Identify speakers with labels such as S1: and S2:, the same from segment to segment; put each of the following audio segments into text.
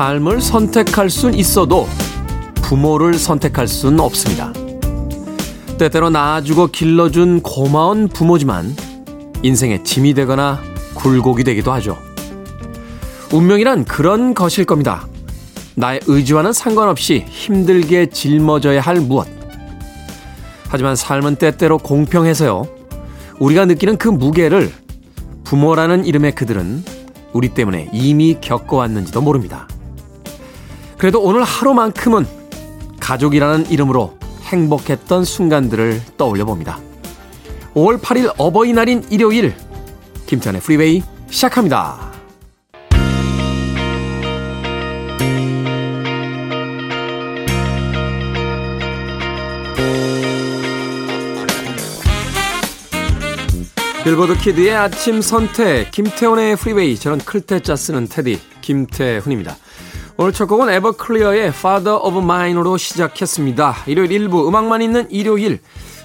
S1: 삶을 선택할 순 있어도 부모를 선택할 순 없습니다. 때때로 낳아주고 길러준 고마운 부모지만 인생의 짐이 되거나 굴곡이 되기도 하죠. 운명이란 그런 것일 겁니다. 나의 의지와는 상관없이 힘들게 짊어져야 할 무엇. 하지만 삶은 때때로 공평해서요. 우리가 느끼는 그 무게를 부모라는 이름의 그들은 우리 때문에 이미 겪어왔는지도 모릅니다. 그래도 오늘 하루만큼은 가족이라는 이름으로 행복했던 순간들을 떠올려 봅니다. 5월 8일 어버이날인 일요일 김태현의 프리웨이 시작합니다. Billboard Kid의 아침 선택 김태훈의 Freeway 저는 클 태짜 쓰는 태디 김태훈입니다. 오늘 첫 곡은 Everclear의 Father of Mine으로 시작했습니다. 일요일 일부 음악만 있는 일요일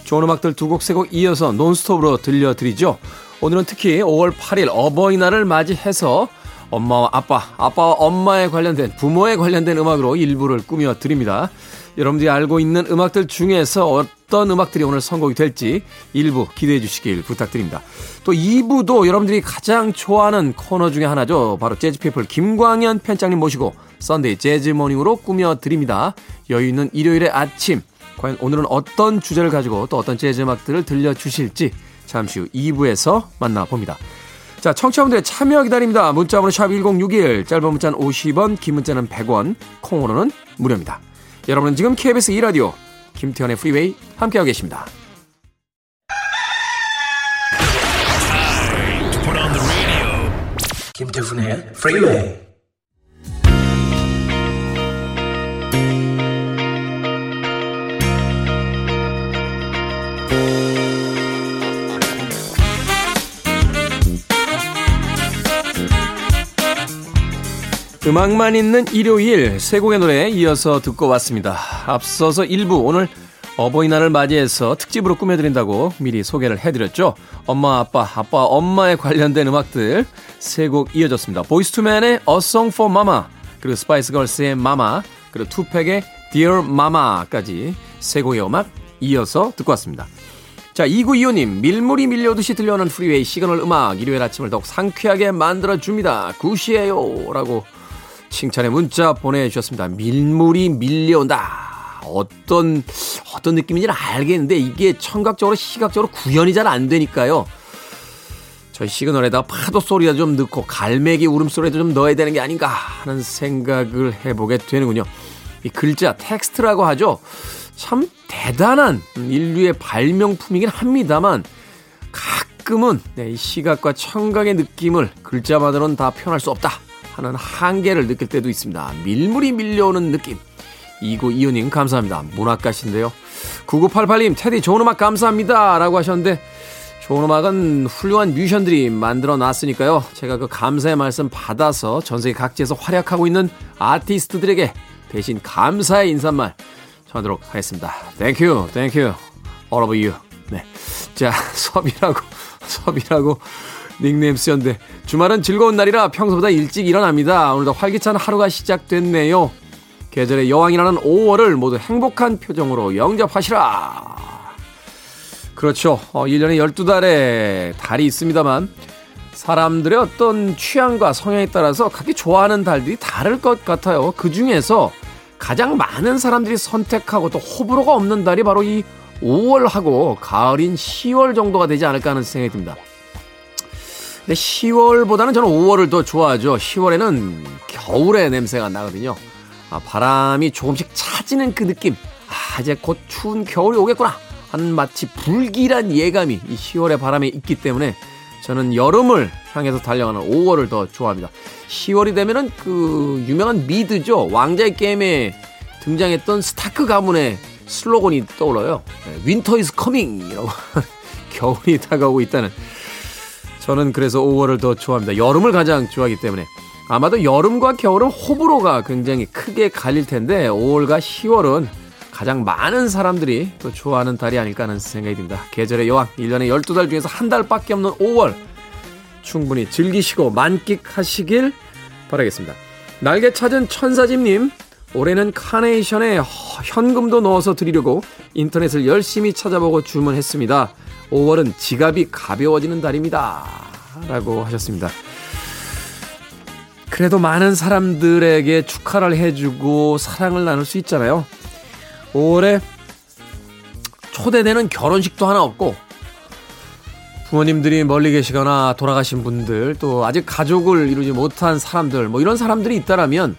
S1: 좋은 음악들 두 곡 세 곡 이어서 논스톱으로 들려드리죠. 오늘은 특히 5월 8일 어버이날을 맞이해서 엄마와 아빠, 아빠와 엄마에 관련된 부모에 관련된 음악으로 일부를 꾸며 드립니다. 여러분들이 알고 있는 음악들 중에서 어떤 음악들이 오늘 선곡이 될지 일부 기대해 주시길 부탁드립니다. 또 2부도 여러분들이 가장 좋아하는 코너 중에 하나죠. 바로 Jazz People 김광현 편장님 모시고 Sunday Jazz Morning으로 꾸며 드립니다. 여유 있는 일요일의 아침 과연 오늘은 어떤 주제를 가지고 또 어떤 재즈 음악들을 들려주실지 잠시 후 2부에서 만나봅니다. 자, 청취자분들의 참여 기다립니다. 문자번호 샵 1061, 짧은 문자는 50원, 긴 문자는 100원, 콩으로는 무료입니다. 여러분은 지금 KBS 2라디오 김태현의 프리웨이 함께하고 계십니다. 김태훈의 프리웨이 음악만 있는 일요일 세 곡의 노래 이어서 듣고 왔습니다. 앞서서 1부 오늘 어버이날을 맞이해서 특집으로 꾸며드린다고 미리 소개를 해드렸죠. 엄마, 아빠, 아빠, 엄마에 관련된 음악들 세 곡 이어졌습니다. Boyz II Men의 A Song for Mama, 그리고 Spice Girls의 Mama, 그리고 2Pac의 Dear Mama까지 세 곡의 음악 이어서 듣고 왔습니다. 자, 2925님, 밀물이 밀려오듯이 들려오는 Freeway 시그널 음악, 일요일 아침을 더욱 상쾌하게 만들어줍니다. Good이에요. 라고 칭찬의 문자 보내주셨습니다. 밀물이 밀려온다. 어떤, 어떤 느낌인지는 알겠는데 이게 청각적으로, 시각적으로 구현이 잘 안 되니까요. 저희 시그널에다 파도 소리가 좀 넣고 갈매기 울음소리도 좀 넣어야 되는 게 아닌가 하는 생각을 해보게 되는군요. 이 글자, 텍스트라고 하죠. 참 대단한 인류의 발명품이긴 합니다만 가끔은 네, 이 시각과 청각의 느낌을 글자만으로는 다 표현할 수 없다. 하는 한계를 느낄 때도 있습니다. 밀물이 밀려오는 느낌. 이구 이호님 감사합니다. 문학가신데요. 9988님 테디 좋은 음악 감사합니다. 라고 하셨는데 좋은 음악은 훌륭한 뮤지션들이 만들어 놨으니까요. 제가 그 감사의 말씀 받아서 전 세계 각지에서 활약하고 있는 아티스트들에게 대신 감사의 인사말 전하도록 하겠습니다. Thank you, thank you, all of you. 네. 자, 섭이라고, 섭이라고 닉네임 쓰였는데 주말은 즐거운 날이라 평소보다 일찍 일어납니다. 오늘도 활기찬 하루가 시작됐네요. 계절의 여왕이라는 5월을 모두 행복한 표정으로 영접하시라. 그렇죠. 어, 1년에 12달에 달이 있습니다만 사람들의 어떤 취향과 성향에 따라서 각기 좋아하는 달들이 다를 것 같아요. 그 중에서 가장 많은 사람들이 선택하고 또 호불호가 없는 달이 바로 이 5월하고 가을인 10월 정도가 되지 않을까 하는 생각이 듭니다. 근데 10월보다는 저는 5월을 더 좋아하죠. 10월에는 겨울의 냄새가 나거든요. 아, 바람이 조금씩 차지는 그 느낌. 아, 이제 곧 추운 겨울이 오겠구나. 하는 마치 불길한 예감이 이 10월의 바람에 있기 때문에 저는 여름을 향해서 달려가는 5월을 더 좋아합니다. 10월이 되면은 그 유명한 미드죠. 왕자의 게임에 등장했던 스타크 가문의 슬로건이 떠올라요. Winter is coming이라고 겨울이 다가오고 있다는 저는 그래서 5월을 더 좋아합니다. 여름을 가장 좋아하기 때문에. 아마도 여름과 겨울은 호불호가 굉장히 크게 갈릴 텐데 5월과 10월은 가장 많은 사람들이 또 좋아하는 달이 아닐까 하는 생각이 듭니다. 계절의 여왕, 1년에 12달 중에서 한 달밖에 없는 5월. 충분히 즐기시고 만끽하시길 바라겠습니다. 날개 찾은 천사집님, 올해는 카네이션에 현금도 넣어서 드리려고 인터넷을 열심히 찾아보고 주문했습니다. 5월은 지갑이 가벼워지는 달입니다. 라고 하셨습니다. 그래도 많은 사람들에게 축하를 해주고 사랑을 나눌 수 있잖아요. 5월에 초대되는 결혼식도 하나 없고 부모님들이 멀리 계시거나 돌아가신 분들 또 아직 가족을 이루지 못한 사람들 뭐 이런 사람들이 있다라면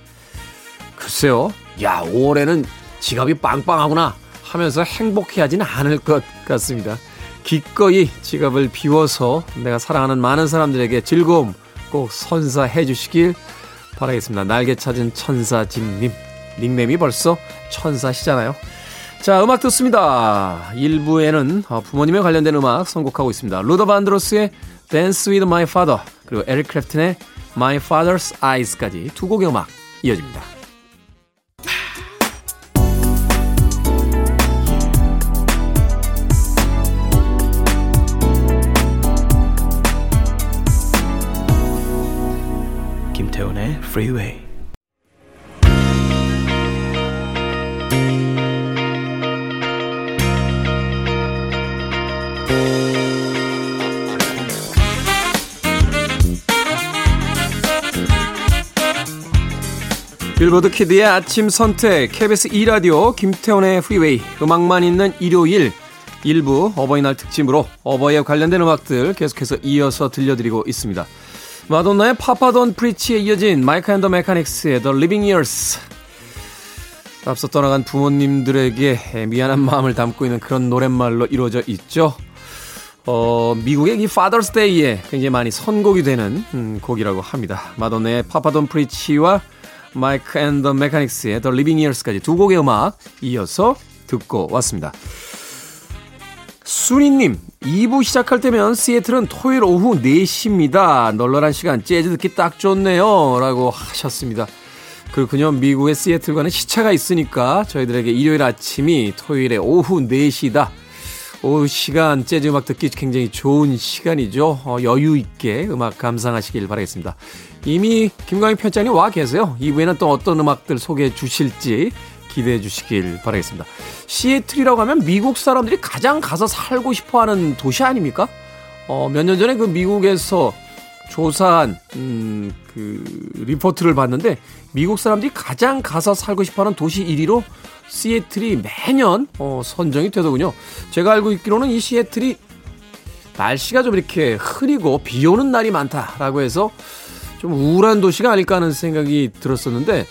S1: 글쎄요 야 5월에는 지갑이 빵빵하구나 하면서 행복해하지는 않을 것 같습니다 기꺼이 지갑을 비워서 내가 사랑하는 많은 사람들에게 즐거움 꼭 선사해 주시길 바라겠습니다 날개 찾은 천사짐님 닉네임이 벌써 천사시잖아요 자, 음악 듣습니다. 1부에는 어, 부모님에 관련된 음악 선곡하고 있습니다. Luther Vandross의 Dance with My Father 그리고 Eric Clapton의 My Father's Eyes까지 두 곡의 음악 이어집니다. Freeway Billboard Kid의 아침 선택 KBS 2 라디오 김태훈의 Freeway 음악만 있는 일요일 일부 어버이날 특집으로 어버이에 관련된 음악들 계속해서 이어서 들려드리고 있습니다. 마돈나의 Papa Don't Preach에 이어진 Mike and the Mechanics의 The Living Years 앞서 떠나간 부모님들에게 미안한 마음을 담고 있는 그런 노랫말로 이루어져 있죠. 어, 미국의 이 Father's Day에 굉장히 많이 선곡이 되는 음, 곡이라고 합니다. 마돈나의 Papa Don't Preach와 마이크 앤더 메카닉스의 The Living Years까지 두 곡의 음악 이어서 듣고 왔습니다. 순이님, 2부 시작할 때면 시애틀은 토요일 오후 4시입니다. 널널한 시간 재즈 듣기 딱 좋네요. 라고 하셨습니다. 그렇군요. 미국의 시애틀과는 시차가 있으니까 저희들에게 일요일 아침이 토요일에 오후 4시다. 오후 시간 재즈 음악 듣기 굉장히 좋은 시간이죠. 어, 여유 있게 음악 감상하시길 바라겠습니다. 이미 김광희 편장님 와 계세요. 이후에는 또 어떤 음악들 소개해 주실지 기대해 주시길 바라겠습니다. 시애틀이라고 하면 미국 사람들이 가장 가서 살고 싶어 하는 도시 아닙니까? 어, 몇 년 전에 그 미국에서 조사한, 음, 그, 리포트를 봤는데, 미국 사람들이 가장 가서 살고 싶어 하는 도시 1위로 시애틀이 매년 어, 선정이 되더군요. 제가 알고 있기로는 이 시애틀이 날씨가 좀 이렇게 흐리고 비 오는 날이 많다라고 해서 좀 우울한 도시가 아닐까 하는 생각이 들었었는데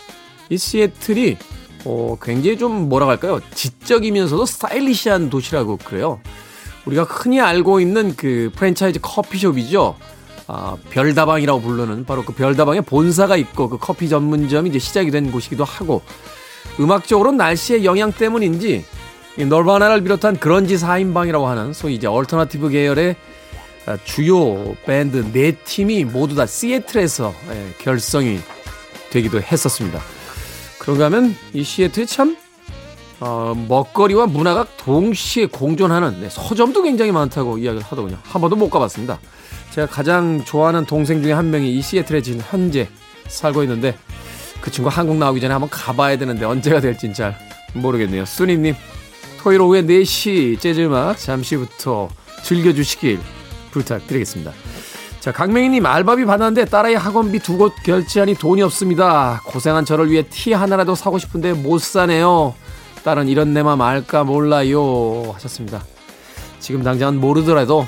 S1: 이 시애틀이 어, 굉장히 좀 뭐라고 할까요? 지적이면서도 스타일리시한 도시라고 그래요. 우리가 흔히 알고 있는 그 프랜차이즈 커피숍이죠. 아, 별다방이라고 부르는 바로 그 별다방에 본사가 있고 그 커피 전문점이 이제 시작이 된 곳이기도 하고 음악적으로 날씨의 영향 때문인지 Nirvana를 비롯한 그런지 4인방이라고 하는 소위 이제 alternative 계열의 아, 주요 밴드 네 팀이 모두 다 시애틀에서 예, 결성이 되기도 했었습니다. 그런가 하면 이 시애틀이 참 어, 먹거리와 문화가 동시에 공존하는 네, 서점도 굉장히 많다고 이야기를 하더군요. 한 번도 못 가봤습니다. 제가 가장 좋아하는 동생 중에 한 명이 이 시애틀에 지금 현재 살고 있는데 그 친구 한국 나오기 전에 한번 가봐야 되는데 언제가 될진 잘 모르겠네요. 순이님, 토요일 오후에 4시 재즈음악 잠시 부터 즐겨주시길 부탁드리겠습니다. 자, 강명희님 알바비 받았는데 딸아이 학원비 두 곳 결제하니 돈이 없습니다. 고생한 저를 위해 티 하나라도 사고 싶은데 못 사네요. 딸은 이런 내 맘 알까 몰라요. 하셨습니다. 지금 당장은 모르더라도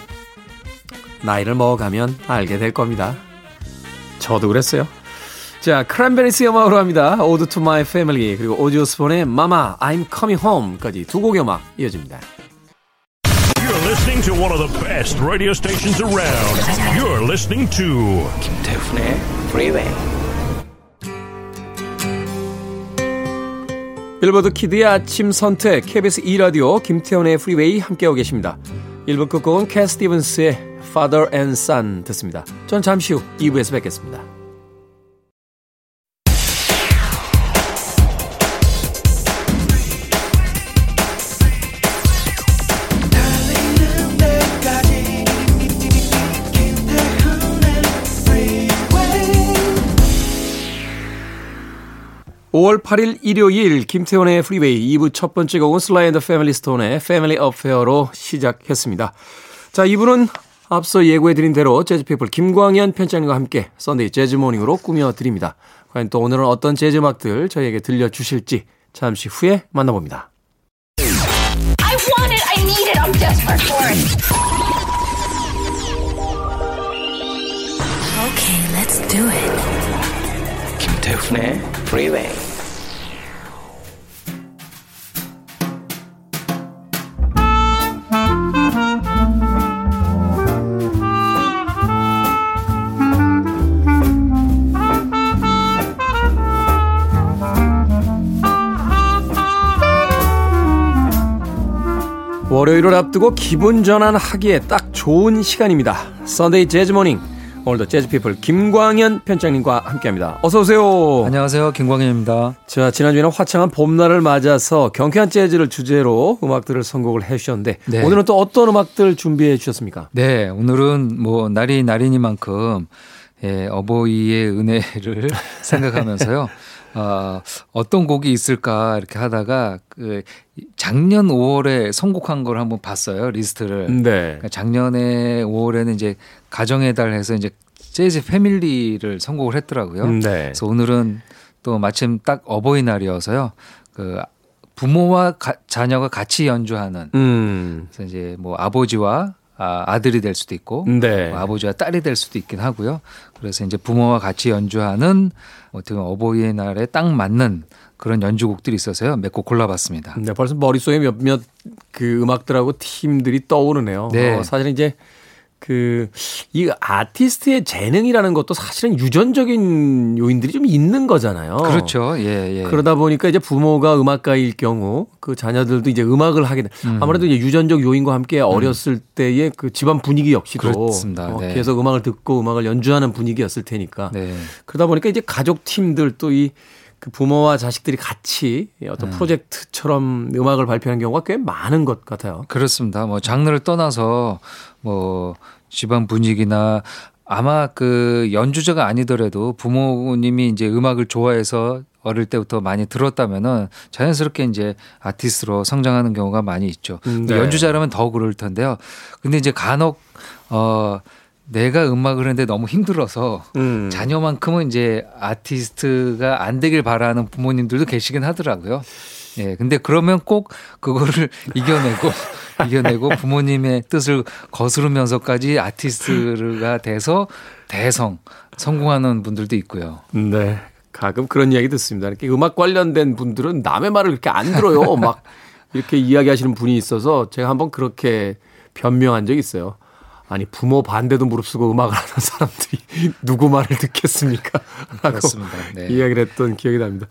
S1: 나이를 먹어가면 알게 될 겁니다. 저도 그랬어요. 자, Cranberries 음악으로 합니다. Ode to My Family 그리고 Ozzy Osbourne의 Mama, I'm Coming Home까지 두 곡의 음악 이어집니다.
S2: Listening to one of the best radio stations around. You're listening to 김태훈의 Freeway.
S1: Billboard Kid의 아침 선택 KBS 2 라디오 김태훈의 Freeway 함께하고 계십니다. 1부 끝곡은 Cat Stevens의 Father and Son 듣습니다. 전 잠시 후 2부에서 뵙겠습니다. 5월 8일 일요일 김태훈의 Freeway 2부 첫 번째 곡은 Sly and the Family Stone의 Family Affair로 시작했습니다. 자, 2부는 앞서 예고해드린 대로 Jazz People 김광현 편장님과 함께 Sunday Jazz Morning으로 꾸며드립니다. 과연 또 오늘은 어떤 재즈 음악들 저희에게 들려주실지 잠시 후에 만나봅니다. I want it, I need it, I'm desperate for it. Okay, let's do it. 김태훈의 프 월요일을 앞두고 기분 전환하기에 딱 좋은 시간입니다. Sunday Jazz Morning. 오늘도 Jazz People 김광현 편장님과 함께합니다. 어서 오세요.
S3: 안녕하세요. 김광현입니다.
S1: 자, 지난주에는 화창한 봄날을 맞아서 경쾌한 재즈를 주제로 음악들을 선곡을 해 주셨는데 네. 오늘은 또 어떤 음악들 준비해 주셨습니까?
S3: 네, 오늘은 뭐 날이 날이니만큼 예, 어버이의 은혜를 생각하면서요. 어, 어떤 곡이 있을까 이렇게 하다가 그 작년 5월에 선곡한 걸 한번 봤어요 리스트를. 네. 그러니까 작년에 5월에는 이제 가정의 달 해서 이제 재즈 패밀리를 선곡을 했더라고요. 네. 그래서 오늘은 또 마침 딱 어버이날이어서요. 그 부모와 가, 자녀가 같이 연주하는 음. 그래서 이제 뭐 아버지와 아, 아들이 될 수도 있고 네. 뭐 아버지와 딸이 될 수도 있긴 하고요. 그래서 이제 부모와 같이 연주하는 어떻게 보면 어버이의 날에 딱 맞는 그런 연주곡들이 있어서요. 몇 곡 골라봤습니다.
S1: 네, 벌써 머릿속에 몇몇 그 음악들하고 팀들이 떠오르네요. 네. 어, 사실 이제 그, 이 아티스트의 재능이라는 것도 사실은 유전적인 요인들이 좀 있는 거잖아요.
S3: 그렇죠. 예, 예.
S1: 그러다 보니까 이제 부모가 음악가일 경우 그 자녀들도 이제 음악을 하게 돼. 음. 아무래도 이제 유전적 요인과 함께 음. 어렸을 음. 때의 그 집안 분위기 역시도 그렇습니다. 어, 네. 계속 음악을 듣고 음악을 연주하는 분위기였을 테니까. 네. 그러다 보니까 이제 가족 팀들 또이 그 부모와 자식들이 같이 어떤 음. 프로젝트처럼 음악을 발표하는 경우가 꽤 많은 것 같아요.
S3: 그렇습니다. 뭐 장르를 떠나서 뭐 집안 분위기나 아마 그 연주자가 아니더라도 부모님이 이제 음악을 좋아해서 어릴 때부터 많이 들었다면은 자연스럽게 이제 아티스트로 성장하는 경우가 많이 있죠. 음, 네. 연주자라면 더 그럴 텐데요. 근데 이제 간혹 어 내가 음악을 했는데 너무 힘들어서 음. 자녀만큼은 이제 아티스트가 안 되길 바라는 부모님들도 계시긴 하더라고요. 예. 근데 그러면 꼭 그거를 이겨내고 이겨내고 부모님의 뜻을 거스르면서까지 아티스트가 돼서 대성 성공하는 분들도 있고요.
S1: 네. 가끔 그런 이야기 듣습니다. 이렇게 음악 관련된 분들은 남의 말을 이렇게 안 들어요. 막 이렇게 이야기하시는 분이 있어서 제가 한번 그렇게 변명한 적이 있어요. 아니 부모 반대도 무릅쓰고 음악을 하는 사람들이 누구 말을 듣겠습니까? 라고 그렇습니다. 네. 이야기를 했던 기억이 납니다.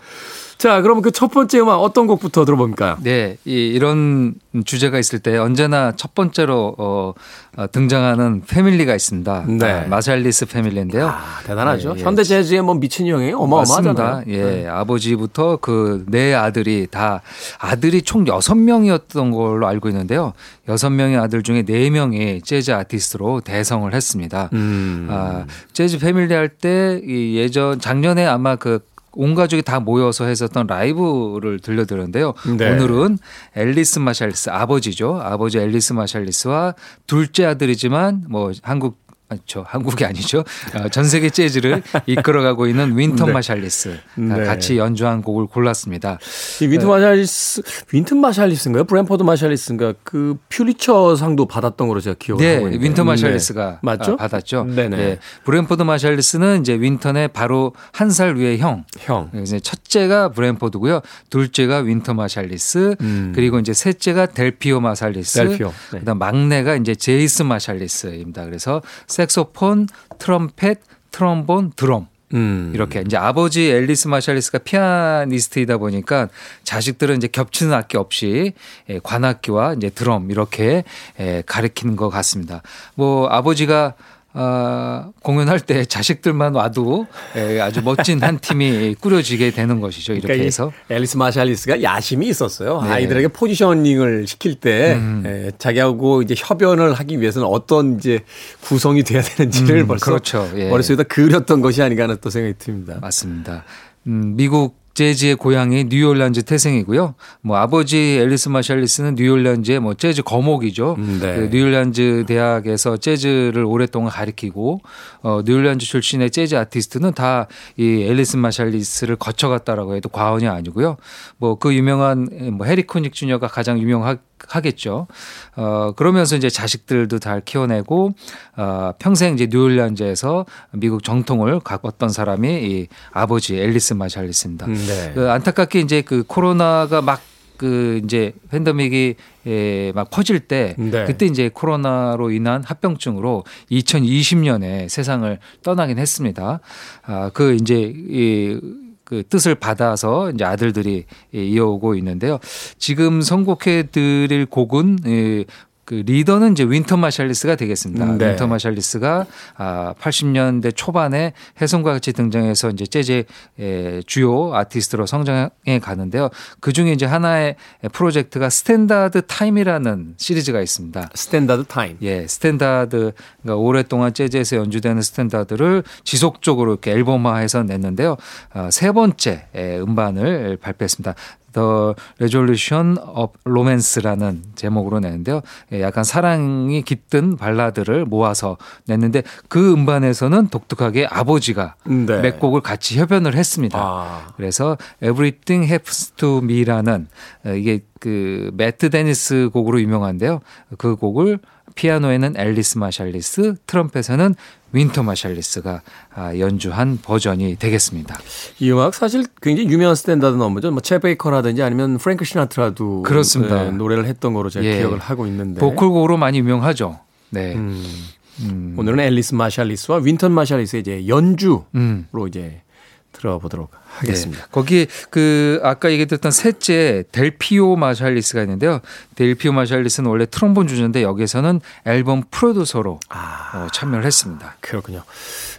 S1: 자, 그러면 그 첫 번째 음악 어떤 곡부터 들어볼까요?
S3: 네, 이, 이런 주제가 있을 때 언제나 첫 번째로 어, 어 등장하는 패밀리가 있습니다. 네. 아, 마샬리스 패밀리인데요.
S1: 아, 대단하죠. 네, 예. 현대 재즈에 뭐 미친 영향이 어마어마하잖아요.
S3: 예, 네. 아버지부터 그 네 아들이 다 아들이 총 6명이었던 걸로 알고 있는데요. 6명의 아들 중에 4명이 재즈 아티스트로 대성을 했습니다. 음. 아, 재즈 family 할 때 예전 작년에 아마 그 온 가족이 다 모여서 했었던 라이브를 들려드렸는데요. 네. 오늘은 Ellis Marsalis 아버지죠. 아버지 Ellis Marsalis와 둘째 아들이지만 뭐 한국 아니죠. 한국이 아니죠. 어, 전 세계 재즈를 이끌어가고 있는 Wynton 네. Marsalis 네. 같이 연주한 곡을 골랐습니다.
S1: 이 Wynton Marsalis, Wynton Marsalis인가요? Branford Marsalis인가? 그 퓰리처 상도 받았던 걸로 제가 기억을
S3: 네,
S1: 하고 있는데.
S3: Wynton Marsalis가 네. 맞죠? 아, 받았죠. 네네. 네. 브랜퍼드 마샬리스는 이제 윈턴의 바로 한 살 위의 형. 형. 이제 첫째가 브랜퍼드고요. 둘째가 윈턴 마샬리스, 음. 그리고 이제 셋째가 델피오 마샬리스, 델피오. 네. 그다음 막내가 이제 제이슨 마샬리스입니다. 그래서 색소폰, 트럼펫, 트럼본, 드럼. 음. 이렇게 이제 아버지 앨리스 마샬리스가 피아니스트이다 보니까 자식들은 이제 겹치는 악기 없이 예, 관악기와 이제 드럼 이렇게 예, 가리키는 것 같습니다. 뭐 아버지가 어, 공연할 때 자식들만 와도 예, 아주 멋진 한 팀이 꾸려지게 되는 것이죠. 이렇게 그러니까 해서.
S1: 앨리스 마샬리스가 야심이 있었어요. 네. 아이들에게 포지셔닝을 시킬 때 음. 예, 자기하고 이제 협연을 하기 위해서는 어떤 이제 구성이 돼야 되는지를 음, 벌써 그렇죠. 예. 머릿속에다 그렸던 것이 아닌가 하는 또 생각이 듭니다.
S3: 맞습니다. 음, 미국 재즈의 고향이 뉴올리언즈 태생이고요. 뭐 아버지 앨리스 마샬리스는 뉴올리언즈의 뭐 재즈 거목이죠.
S1: 음, 네.
S3: 그 뉴올리언즈 대학에서 재즈를 오랫동안 가리키고 어 뉴올리언즈 출신의 재즈 아티스트는 다 이 앨리스 마샬리스를 거쳐갔다라고 해도 과언이 아니고요. 뭐 그 유명한 뭐 해리 코닉 주니어가 가장 유명하 하겠죠. 어, 그러면서 이제 자식들도 잘 키워내고, 어, 평생 이제 뉴올리언즈에서 미국 정통을 가꿨던 사람이 이 아버지 앨리스 마샬리스입니다.
S1: 네.
S3: 그 안타깝게 이제 그 코로나가 막그 이제 팬데믹이 예, 막 퍼질 때
S1: 네.
S3: 그때 이제 코로나로 인한 합병증으로 2020년에 세상을 떠나긴 했습니다. 아, 그 이제 이 그 뜻을 받아서 이제 아들들이 예, 이어오고 있는데요. 지금 선곡해 드릴 곡은 예, 그 리더는 이제 윈턴 마샬리스가 되겠습니다.
S1: 음, 네.
S3: 윈턴 마샬리스가 아 80년대 초반에 혜성과 같이 등장해서 이제 재즈의 에, 주요 아티스트로 성장해 가는데요. 그 중에 이제 하나의 프로젝트가 Standard Time이라는 시리즈가 있습니다.
S1: Standard Time.
S3: 예, 스탠다드 그러니까 오랫동안 재즈에서 연주되는 스탠다드를 지속적으로 이렇게 앨범화해서 냈는데요. 어, 세 번째 에, 음반을 발표했습니다. The Resolution of Romance라는 제목으로 내는데요. 예, 약간 사랑이 깃든 발라드를 모아서 냈는데 그 음반에서는 독특하게 아버지가
S1: 네.
S3: 몇 곡을 같이 협연을 했습니다.
S1: 아.
S3: 그래서 Everything Happens to Me라는 어, 이게 그 매트 데니스 곡으로 유명한데요. 그 곡을 피아노에는 앨리스 마샬리스, 트럼펫에는 윈턴 마샬리스가 아, 연주한 버전이 되겠습니다.
S1: 이 음악 사실 굉장히 유명한 스탠다드 넘버죠. 뭐 쳇 베이커라든지 아니면 프랭크 시나트라도
S3: 그렇습니다.
S1: 예, 노래를 했던 거로 제가
S3: 예.
S1: 기억을 하고 있는데.
S3: 보컬곡으로 많이 유명하죠. 네.
S1: 음,
S3: 음.
S1: 오늘은 앨리스 마샬리스와 윈턴 마샬리스의 이제 연주로
S3: 음.
S1: 이제 들어보도록 하겠습니다.
S3: 네. 거기 그 아까 얘기했던 셋째 델피오 마샬리스가 있는데요. 델피오 마샬리스는 원래 트럼본 주자인데 여기에서는 앨범 프로듀서로
S1: 아.
S3: 어, 참여를 했습니다.
S1: 그렇군요.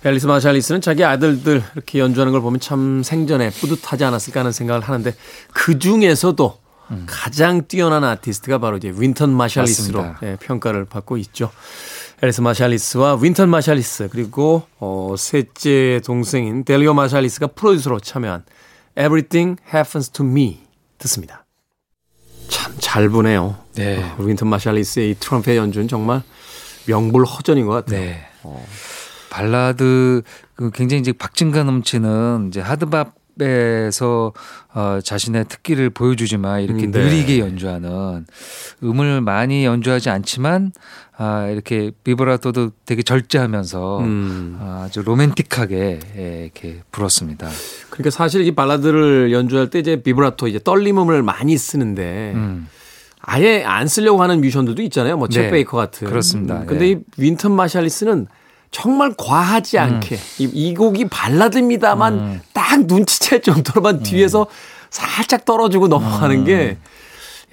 S1: 앨리스 마샬리스는 자기 아들들 이렇게 연주하는 걸 보면 참 생전에 뿌듯하지 않았을까 하는 생각을 하는데 그 중에서도 가장 뛰어난 아티스트가 바로 이제 윈턴 마샬리스로. 예, 평가를 받고 있죠. 앨리스 마샬리스와 윈턴 마샬리스 그리고 어, 셋째 동생인 델피오 마샬리스가 프로듀서로 참여한 Everything Happens to Me 듣습니다. 참 잘 부네요.
S3: 네.
S1: 어, 윈턴 마샬리스의 이 트럼펫 연주는 정말 명불허전인 것 같아요.
S3: 네. 발라드 그 굉장히 이제 박진감 넘치는 이제 hard bop 에서 어 자신의 특기를 보여주지만 이렇게
S1: 음, 네.
S3: 느리게 연주하는 음을 많이 연주하지 않지만 아 이렇게 비브라토도 되게 절제하면서
S1: 음.
S3: 아주 로맨틱하게 예, 이렇게 불었습니다.
S1: 그러니까 사실 이 발라드를 연주할 때 이제 비브라토 이제 떨림음을 많이 쓰는데
S3: 음.
S1: 아예 안 쓰려고 하는 뮤지션들도 있잖아요. 뭐챗
S3: 네.
S1: 베이커 같은.
S3: 그렇습니다.
S1: 근데
S3: 예.
S1: 이 윈턴 마샬리스는 정말 과하지 않게
S3: 음.
S1: 이, 이 곡이 발라드입니다만 딱 눈치챌 정도로만 뒤에서 살짝 떨어지고 넘어가는 게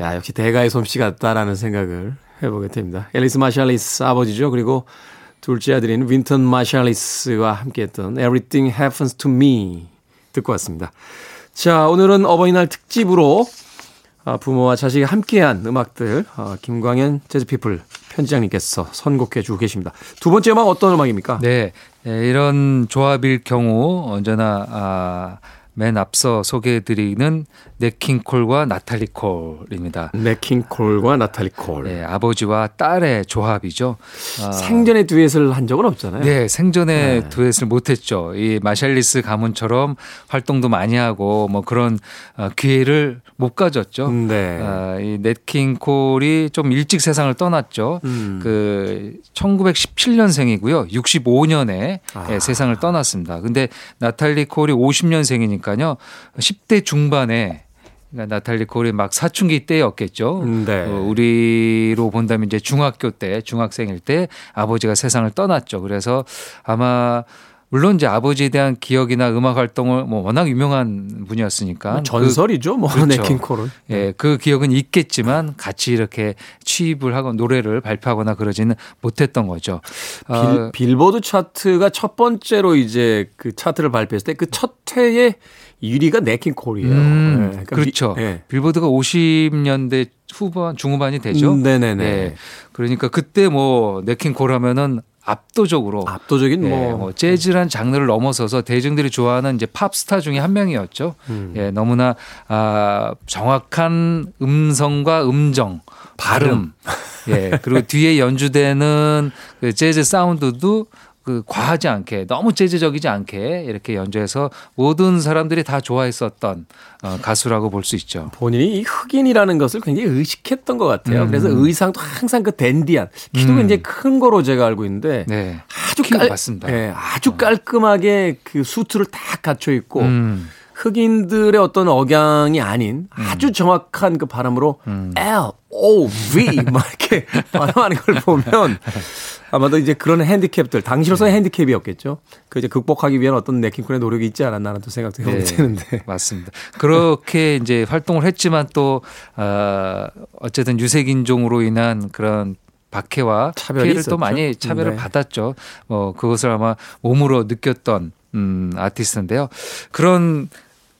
S1: 야, 역시 대가의 솜씨 같다라는 생각을 해보게 됩니다. 앨리스 마샬리스 아버지죠. 그리고 둘째 아들인 윈턴 마샬리스와 함께했던 Everything Happens to Me 듣고 왔습니다. 자, 오늘은 어버이날 특집으로 아, 부모와 자식이 함께한 음악들 아, 김광현 재즈피플 편지장님께서 선곡해 주고 계십니다. 두 번째 음악 어떤 음악입니까?
S3: 네, 예, 이런 조합일 경우 언제나 아, 맨 앞서 소개해드리는 네킹콜과 나탈리 콜입니다.
S1: 네킹 콜과 나탈리 콜.
S3: 네, 아버지와 딸의 조합이죠. 아,
S1: 생전에 듀엣을 한 적은 없잖아요.
S3: 네, 생전에
S1: 네.
S3: 두엣을 못했죠. 이 마샬리스 가문처럼 활동도 많이 하고 뭐 그런 어, 기회를 못 가졌죠.
S1: 네.
S3: 아, 이 넷킹 콜이 좀 일찍 세상을 떠났죠.
S1: 음.
S3: 그 1917년생이고요. 65년에
S1: 아.
S3: 세상을 떠났습니다. 근데 나탈리 콜이 50년생이니까 요. 10대 중반에 그러니까 나탈리 콜이 막 사춘기 때였겠죠.
S1: 네.
S3: 어, 우리로 본다면 이제 중학교 때, 중학생일 때 아버지가 세상을 떠났죠. 그래서 아마 물론 이제 아버지에 대한 기억이나 음악 활동을 뭐 워낙 유명한 분이었으니까
S1: 뭐 전설이죠, 뭐
S3: 그렇죠.
S1: 네킹 콜은.
S3: 그, 예, 그 기억은 있겠지만 같이 이렇게 취입을 하고 노래를 발표하거나 그러지는 못했던 거죠. 아,
S1: 빌, 빌보드 차트가 첫 번째로 이제 그 차트를 발표했을 때 그 첫 회에 1위가 네킹 콜이에요.
S3: 음,
S1: 네, 그러니까
S3: 그렇죠.
S1: 비- 네.
S3: 빌보드가 50년대 후반 중후반이 되죠.
S1: 음, 네네네.
S3: 네. 그러니까 그때 뭐 네킹콜 하면은 압도적으로
S1: 압도적인
S3: 예,
S1: 뭐,
S3: 뭐 재즈란 장르를 넘어서서 대중들이 좋아하는 이제 팝스타 중에 한 명이었죠.
S1: 음.
S3: 예, 너무나 아, 정확한 음성과 음정, 발음, 예, 그리고 뒤에 연주되는 그 재즈 사운드도 그 과하지 않게 너무 재즈적이지 않게 이렇게 연주해서 모든 사람들이 다 좋아했었던 어, 가수라고 볼 수 있죠.
S1: 본인이 이 흑인이라는 것을 굉장히 의식했던 것 같아요.
S3: 음.
S1: 그래서 의상도 항상 그 댄디한 키도
S3: 음.
S1: 굉장히 큰 거로 제가 알고 있는데
S3: 네.
S1: 아주 깔,
S3: 맞습니다.
S1: 예, 아주 깔끔하게 그 수트를 딱 갖춰 있고
S3: 음.
S1: 흑인들의 어떤 억양이 아닌 아주 정확한 그 발음으로 L O V 막 이렇게 발음하는 걸 보면 아마도 이제 그런 핸디캡들 당시로서의 핸디캡이었겠죠. 그 이제 극복하기 위한 어떤 네킹쿤의 노력이 있지 않았나라는 또 생각도 해보게
S3: 네,
S1: 되는데.
S3: 맞습니다. 그렇게 이제 활동을 했지만 또 어, 어쨌든 유색인종으로 인한 그런 박해와
S1: 차별이
S3: 피해를
S1: 있었죠.
S3: 또 많이 차별을
S1: 네.
S3: 받았죠. 뭐 그것을 아마 몸으로 느꼈던 음, 아티스트인데요. 그런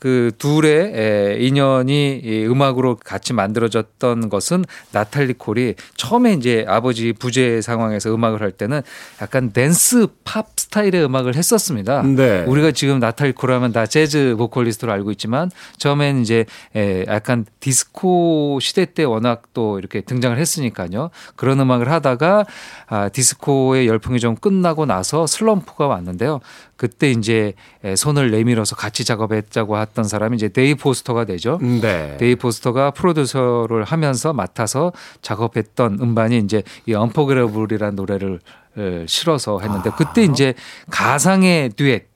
S3: 그 둘의 에, 인연이 이 음악으로 같이 만들어졌던 것은 나탈리 콜이 처음에 이제 아버지 부재 상황에서 음악을 할 때는 약간 댄스 팝 스타일의 음악을 했었습니다.
S1: 네.
S3: 우리가 지금 나탈리 콜 하면 다 재즈 보컬리스트로 알고 있지만 처음엔 이제 에, 약간 디스코 시대 때 워낙 또 이렇게 등장을 했으니까요. 그런 음악을 하다가 아, 디스코의 열풍이 좀 끝나고 나서 슬럼프가 왔는데요. 그때 이제 에, 손을 내밀어서 같이 작업했자고 했던 사람이 이제 데이빗 포스터가 되죠.
S1: 네.
S3: 데이빗 포스터가 프로듀서를 하면서 맡아서 작업했던 음반이 이제 이 Unforgettable이라는 노래를 에, 실어서 했는데 그때 이제 가상의 듀엣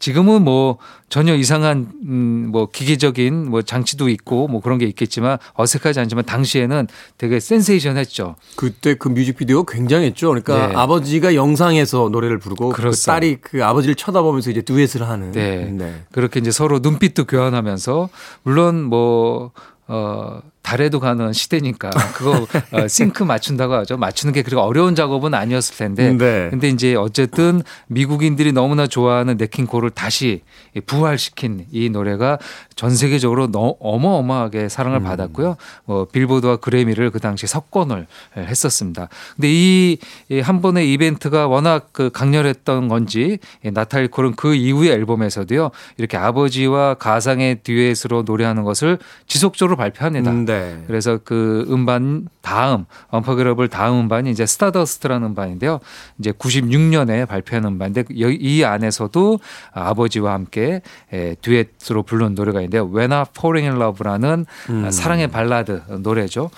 S3: 지금은 뭐 전혀 이상한 음뭐 기계적인 뭐 장치도 있고 뭐 그런 게 있겠지만 어색하지 않지만 당시에는 되게 센세이션했죠.
S1: 그때 그 뮤직비디오가 굉장했죠. 그러니까
S3: 네.
S1: 아버지가 영상에서 노래를 부르고 그. 딸이 그 아버지를 쳐다보면서 이제 듀엣을 하는.
S3: 네. 그렇게 이제 서로 눈빛도 교환하면서 물론 뭐 어, 달에도 가는 시대니까 그거 어, 싱크 맞춘다고 하죠. 맞추는 게 그렇게 어려운 작업은 아니었을 텐데.
S1: 네.
S3: 근데 이제 어쨌든 미국인들이 너무나 좋아하는 네킹콜을 다시 부활시킨 이 노래가 전 세계적으로 너, 어마어마하게 사랑을 받았고요. 뭐 빌보드와 그래미를 그 당시 석권을 했었습니다. 근데 이 한 번의 이벤트가 워낙 그 강렬했던 건지 이 나탈리 콜은 그 이후의 앨범에서도요. 이렇게 아버지와 가상의 듀엣으로 노래하는 것을 지속적으로 발표합니다.
S1: 음, 네.
S3: 그래서 그 음반 다음 Unforgettable 다음 음반이 이제 Stardust라는 음반인데요. 이제 96년에 발표한 음반인데 여- 이 안에서도 아버지와 함께 에, 듀엣으로 부른 노래가 있는데요. When I Fall in Love라는
S1: 음.
S3: 사랑의 발라드 노래죠.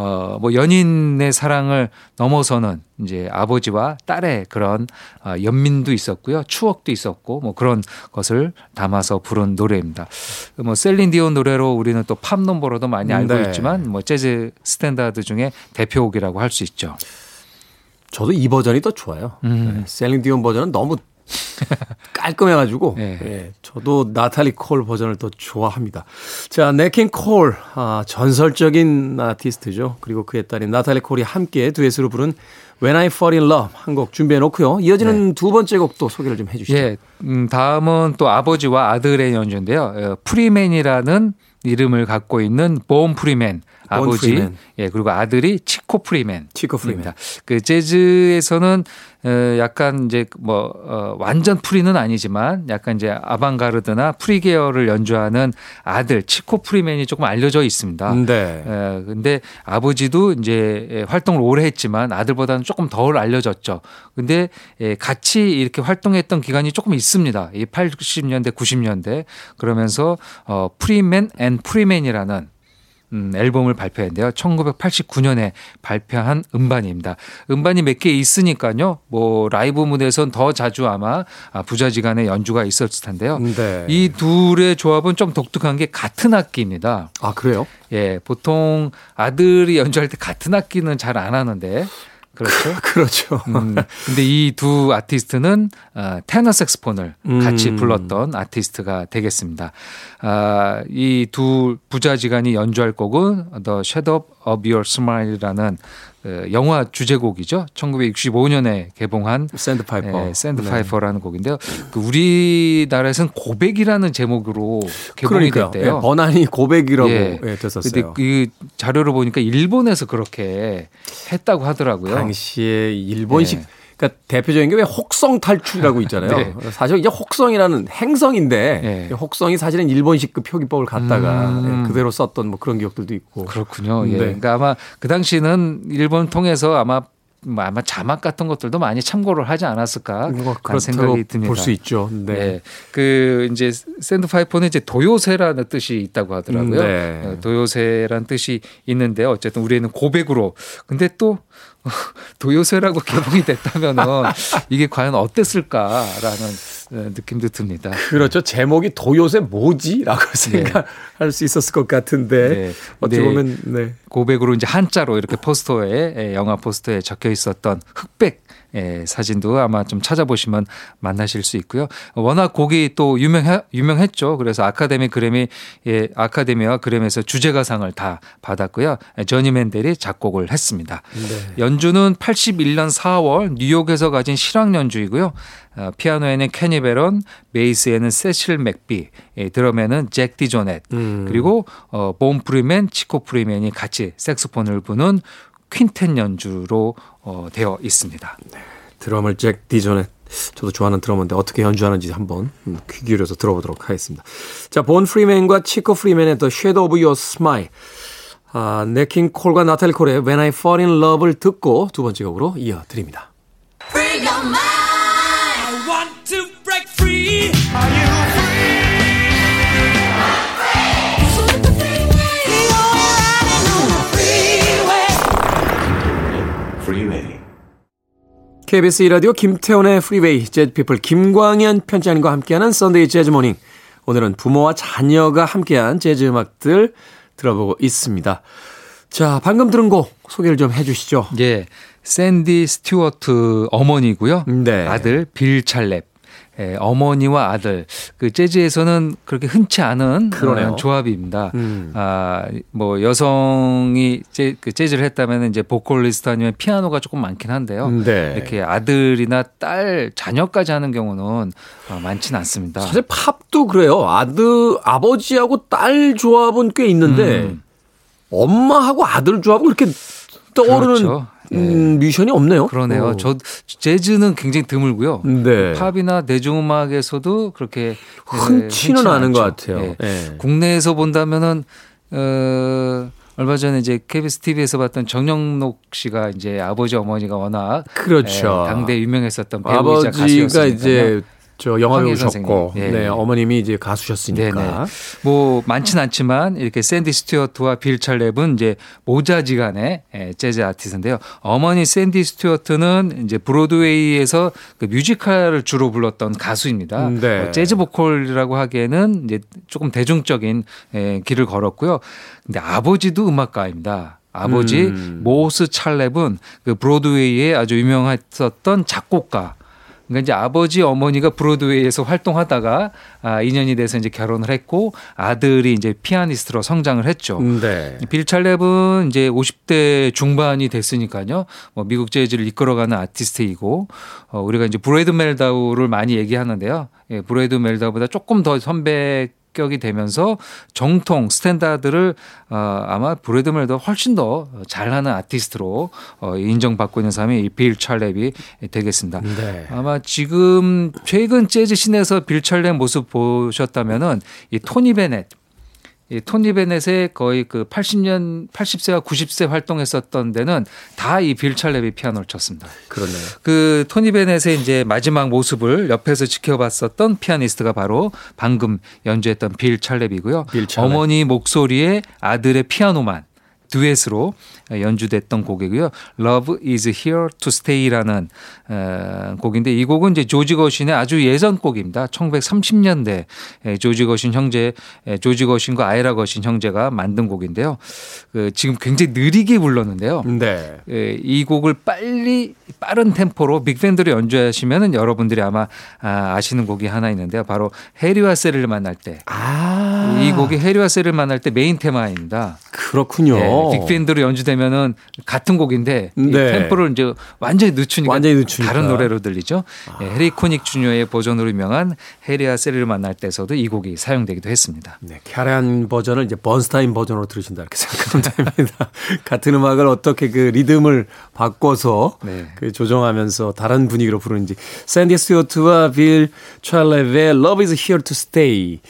S3: 어, 뭐 연인의 사랑을 넘어서는 이제 아버지와 딸의 그런 어, 연민도 있었고요. 추억도 있었고 뭐 그런 것을 담아서 부른 노래입니다. 뭐 셀린 디온 노래로 우리는 또 팝 넘버로도 많이 알고
S1: 네.
S3: 있지만 뭐 재즈 스탠다드 중에 대표곡이라고 할 수 있죠.
S1: 저도 이 버전이 더 좋아요.
S3: 음.
S1: 네. 셀린 디온 버전은 너무 깔끔해가지고
S3: 네.
S1: 예, 저도 나탈리 콜 버전을 더 좋아합니다. 자, 냇 킹 콜 아, 전설적인 아티스트죠. 그리고 그의 딸인 나탈리 콜이 함께 듀엣으로 부른 When I Fall in Love 한 곡 준비해 놓고요. 이어지는 두 번째 곡도 소개를 좀 해주시죠.
S3: 네. 예, 음, 다음은 또 아버지와 아들의 연주인데요. 어, 프리맨이라는 이름을 갖고 있는 본 프리맨
S1: 본
S3: 아버지,
S1: 프리맨.
S3: 예 그리고 아들이 치코 프리맨.
S1: 치코 프리맨.
S3: 입니다. 그 재즈에서는 어, 약간 이제 뭐 어, 완전 프리는 아니지만 약간 이제 아방가르드나 프리 계열을 연주하는 아들 치코 프리맨이 조금 알려져 있습니다.
S1: 네.
S3: 에, 근데 아버지도 이제 활동을 오래 했지만 아들보다는 조금 덜 알려졌죠. 근데 예, 같이 이렇게 활동했던 기간이 조금 있습니다. 이 80년대, 90년대 그러면서 어 Freeman and Freeman이라는 음, 앨범을 발표했는데요. 1989년에 발표한 음반입니다. 음반이 몇 개 있으니까요. 뭐 라이브 무대에선 더 자주 아마 아, 부자지간에 연주가 있었을 텐데요.
S1: 네.
S3: 이 둘의 조합은 좀 독특한 게 같은 악기입니다.
S1: 아, 그래요?
S3: 예, 보통 아들이 연주할 때 같은 악기는 잘 안 하는데 그렇죠.
S1: 그렇죠.
S3: 음, 근데 이 두 아티스트는 어, 테너 색스폰을 같이
S1: 음.
S3: 불렀던 아티스트가 되겠습니다. 아, 이 두 부자지간이 연주할 곡은 The Shadow of Your Smile이라는 어, 영화 주제곡이죠. 1965년에 개봉한
S1: Sandpiper.
S3: 예, Sand
S1: 네.
S3: piper라는 곡인데요. 그 우리나라에서는 고백이라는 제목으로 개봉이
S1: 그러니까요.
S3: 됐대요.
S1: 예, 번안이 고백이라고
S3: 예.
S1: 예, 됐었어요.
S3: 근데 그 자료를 보니까 일본에서 그렇게 했다고 하더라고요.
S1: 당시에 일본식
S3: 예.
S1: 그러니까 대표적인 게 왜 혹성 탈출이라고 있잖아요.
S3: 네.
S1: 사실 이제 혹성이라는 행성인데
S3: 네.
S1: 혹성이 사실은 일본식 그 표기법을 갖다가
S3: 음.
S1: 예, 그대로 썼던 뭐 그런 기억들도 있고.
S3: 그렇군요. 예.
S1: 네.
S3: 그러니까 아마 그 당시는 일본 통해서 아마 뭐 아마 자막 같은 것들도 많이 참고를 하지 않았을까
S1: 뭐
S3: 그런 생각이 듭니다.
S1: 볼 수 있죠. 네.
S3: 네. 그 이제 샌드파이퍼는 이제 도요새라는 뜻이 있다고 하더라고요.
S1: 음, 네.
S3: 어, 도요새라는 뜻이 있는데 어쨌든 우리는 고백으로 근데 또 도요새라고 개봉이 됐다면은 이게 과연 어땠을까라는 어, 느낌도 듭니다.
S1: 그렇죠. 제목이 도요새 뭐지?라고 생각할 수 있었을 것 같은데
S3: 네.
S1: 어찌
S3: 네.
S1: 보면 네.
S3: 고백으로 이제 한자로 이렇게 포스터에 예, 영화 포스터에 적혀 있었던 흑백 예, 사진도 아마 좀 찾아보시면 만나실 수 있고요. 워낙 곡이 또 유명해, 유명했죠. 그래서 아카데미 그래미 예, 아카데미와 그램에서 주제가상을 다 받았고요. 예, 저니 맨델이 작곡을 했습니다.
S1: 네.
S3: 연주는 81년 4월 뉴욕에서 가진 실황 연주이고요. 어, 피아노에는 케니 베런, 베이스에는 세실 맥비, 예, 드럼에는 잭 디조넷,
S1: 음.
S3: 그리고 어, 본 프리맨, 치코 프리맨이 같이 색소폰을 부는 퀸텟 연주로 어, 되어 있습니다.
S1: 드럼을 잭 디조넷 저도 좋아하는 드러머인데 어떻게 연주하는지 한번 음, 귀 기울여서 들어보도록 하겠습니다. 자, 본 프리맨과 치코 프리맨의 The Shadow of Your Smile. 아, 냇 킹 콜과 나탈리 콜의 When I Fall in Love를 듣고 두 번째 곡으로 이어드립니다.
S4: Free your mind. I want to break free. Are you free?
S1: KBS 이라디오 김태훈의 Freeway 재즈피플 김광현 편집장님과 함께하는 Sunday 재즈 Morning. 오늘은 부모와 자녀가 함께한 재즈 음악들 들어보고 있습니다. 자, 방금 들은 곡 소개를 좀 해주시죠.
S3: 예, 샌디 스튜어트 어머니고요.
S1: 네.
S3: 아들 빌 찰랩. 예, 어머니와 아들 그 재즈에서는 그렇게 흔치 않은
S1: 그러네요.
S3: 어, 조합입니다.
S1: 음.
S3: 아, 뭐 여성이 재, 그 재즈를 했다면 이제 보컬리스트 아니면 피아노가 조금 많긴 한데요.
S1: 네.
S3: 이렇게 아들이나 딸, 자녀까지 하는 경우는 어, 많지는 않습니다.
S1: 사실 팝도 그래요. 아들, 아버지하고 딸 조합은 꽤 있는데
S3: 음.
S1: 엄마하고 아들 조합은 그렇게 떠오르는
S3: 그렇죠.
S1: 음, 뮤션이 없네요.
S3: 그러네요.
S1: 어.
S3: 저 재즈는 굉장히 드물고요.
S1: 네.
S3: 팝이나 대중음악에서도 그렇게
S1: 흔치는
S3: 예,
S1: 않은 것. 같아요.
S3: 예.
S1: 예.
S3: 국내에서 본다면은 어 얼마 전에 이제 KBS TV에서 봤던 정영록 씨가 이제 아버지 어머니가 워낙
S1: 그렇죠.
S3: 예, 당대 유명했었던 배우이자
S1: 아버지가
S3: 가수였으니까요.
S1: 이제 저 영화 배우셨고.
S3: 예.
S1: 네, 어머님이 이제 가수셨으니까.
S3: 네네. 뭐 많진 않지만 이렇게 샌디 스튜어트와 빌 찰랩은 이제 모자지간의 예, 재즈 아티스트인데요. 어머니 샌디 스튜어트는 이제 브로드웨이에서 그 뮤지컬을 주로 불렀던 가수입니다.
S1: 네.
S3: 어, 재즈 보컬이라고 하기에는 이제 조금 대중적인 예, 길을 걸었고요. 근데 아버지도 음악가입니다. 아버지
S1: 음.
S3: 모스 찰랩은 그 브로드웨이에 아주 유명했었던 작곡가. 그러니까 이제 아버지 어머니가 브로드웨이에서 활동하다가 아, 인연이 돼서 이제 결혼을 했고 아들이 이제 피아니스트로 성장을 했죠.
S1: 네.
S3: 빌 찰랩은 이제 50대 중반이 됐으니까요. 뭐 미국 재즈를 이끌어가는 아티스트이고 어, 우리가 이제 브래드 멜다우를 많이 얘기하는데요. 예, 브래드 멜다우보다 조금 더 선배 격이 되면서 정통 스탠다드를 어, 아마 브래드 멜다우 훨씬 더 잘하는 아티스트로 어, 인정받고 있는 사람이 이 빌 찰랩이 되겠습니다.
S1: 네.
S3: 아마 지금 최근 재즈 scene에서 빌 찰랩 모습 보셨다면은 이 토니 베넷 이 토니 베넷의 거의 그 80년 80세와 90세 활동했었던 데는 다 이 빌 찰랩이 피아노를 쳤습니다.
S1: 그렇네요.
S3: 그 토니 베넷의 이제 마지막 모습을 옆에서 지켜봤었던 피아니스트가 바로 방금 연주했던 빌 찰랩이고요.
S1: 빌 찰랩.
S3: 어머니 목소리에 아들의 피아노만 듀엣으로 연주됐던 곡이고요. Love is here to stay라는 어, 곡인데 이 곡은 이제 조지 거신의 아주 예전 곡입니다. 1930년대 조지 거신 형제, 에, 조지 거신과 아이라 거신 형제가 만든 곡인데요. 그 지금 굉장히 느리게 불렀는데요.
S1: 네.
S3: 예, 이 곡을 빨리 빠른 템포로 빅밴드로 연주하시면은 여러분들이 아마 아, 아시는 곡이 하나 있는데요. 바로 해리와 세리를 만날 때.
S1: 아. 아.
S3: 이 곡이 해리가 샐리를 만났을 때 메인 테마입니다.
S1: 그렇군요.
S3: 예, 빅밴드로 연주되면은 같은 곡인데 이
S1: 네.
S3: 템포를 이제 완전히 늦추니까,
S1: 완전히 늦추니까.
S3: 다른 노래로 들리죠. 예, 해리 코닉 주니어의 버전으로 유명한 해리가 샐리를 만났을 때서도 이 곡이 사용되기도 했습니다.
S1: 네, 캐리안 버전을 이제 번스타인 버전으로 들으신다 이렇게 생각하면 됩니다. 같은 음악을 어떻게 그 리듬을 바꿔서
S3: 네.
S1: 그 조정하면서 다른 분위기로 부르는지 샌디 스튜어트와 빌 찰레의 Love is here to stay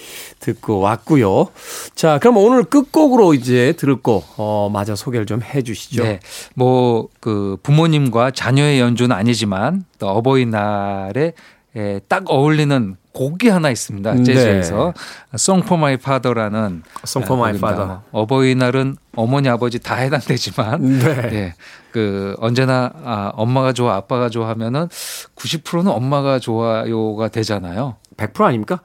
S1: 듣고 왔고요. 자, 그럼 오늘 끝곡으로 이제 들을 곡 어, 마저 소개를 좀 해 주시죠.
S3: 네. 뭐 그 부모님과 자녀의 연주는 아니지만 또 어버이날에 에, 딱 어울리는 곡이 하나 있습니다.
S1: 네.
S3: 재즈에서 Song for My Father라는
S1: Song for My
S3: 곡입니다.
S1: Father.
S3: 어버이날은 어머니 아버지 다 해당되지만
S1: 네.
S3: 예. 그 언제나 아, 엄마가 좋아 아빠가 좋아하면은 90%는 엄마가 좋아요가 되잖아요.
S1: 100% 아닙니까?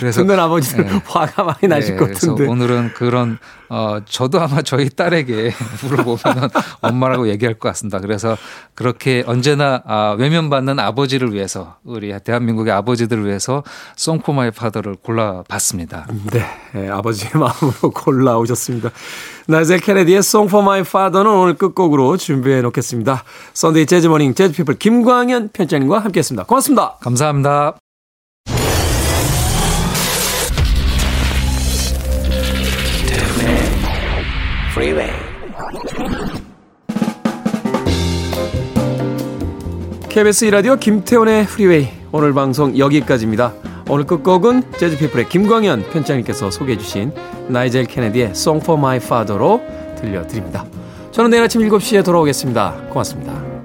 S3: 그래서
S1: 듣는 아버지들
S3: 네.
S1: 화가 많이 나실
S3: 네,
S1: 것
S3: 그래서
S1: 같은데.
S3: 오늘은 그런 어 저도 아마 저희 딸에게 물어보면 엄마라고 얘기할 것 같습니다. 그래서 그렇게 언제나 아, 외면받는 아버지를 위해서 우리 대한민국의 아버지들을 위해서 송포마의 파더를 골라봤습니다.
S1: 네, 예, 아버지의 마음으로 골라오셨습니다. 나이젤 케네디의 Song for My Father는 오늘 끝곡으로 준비해 놓겠습니다. Sunday 재즈 Morning 재즈피플 김광현 편집장님과 함께했습니다. 고맙습니다.
S3: 감사합니다.
S1: KBS 이라디오 김태훈의 Freeway 오늘 방송 여기까지입니다. 오늘 끝곡은 재즈피플의 김광현 편집장님께서 소개해 주신 나이젤 케네디의 Song for My Father로 들려드립니다. 저는 내일 아침 7시에 돌아오겠습니다. 고맙습니다.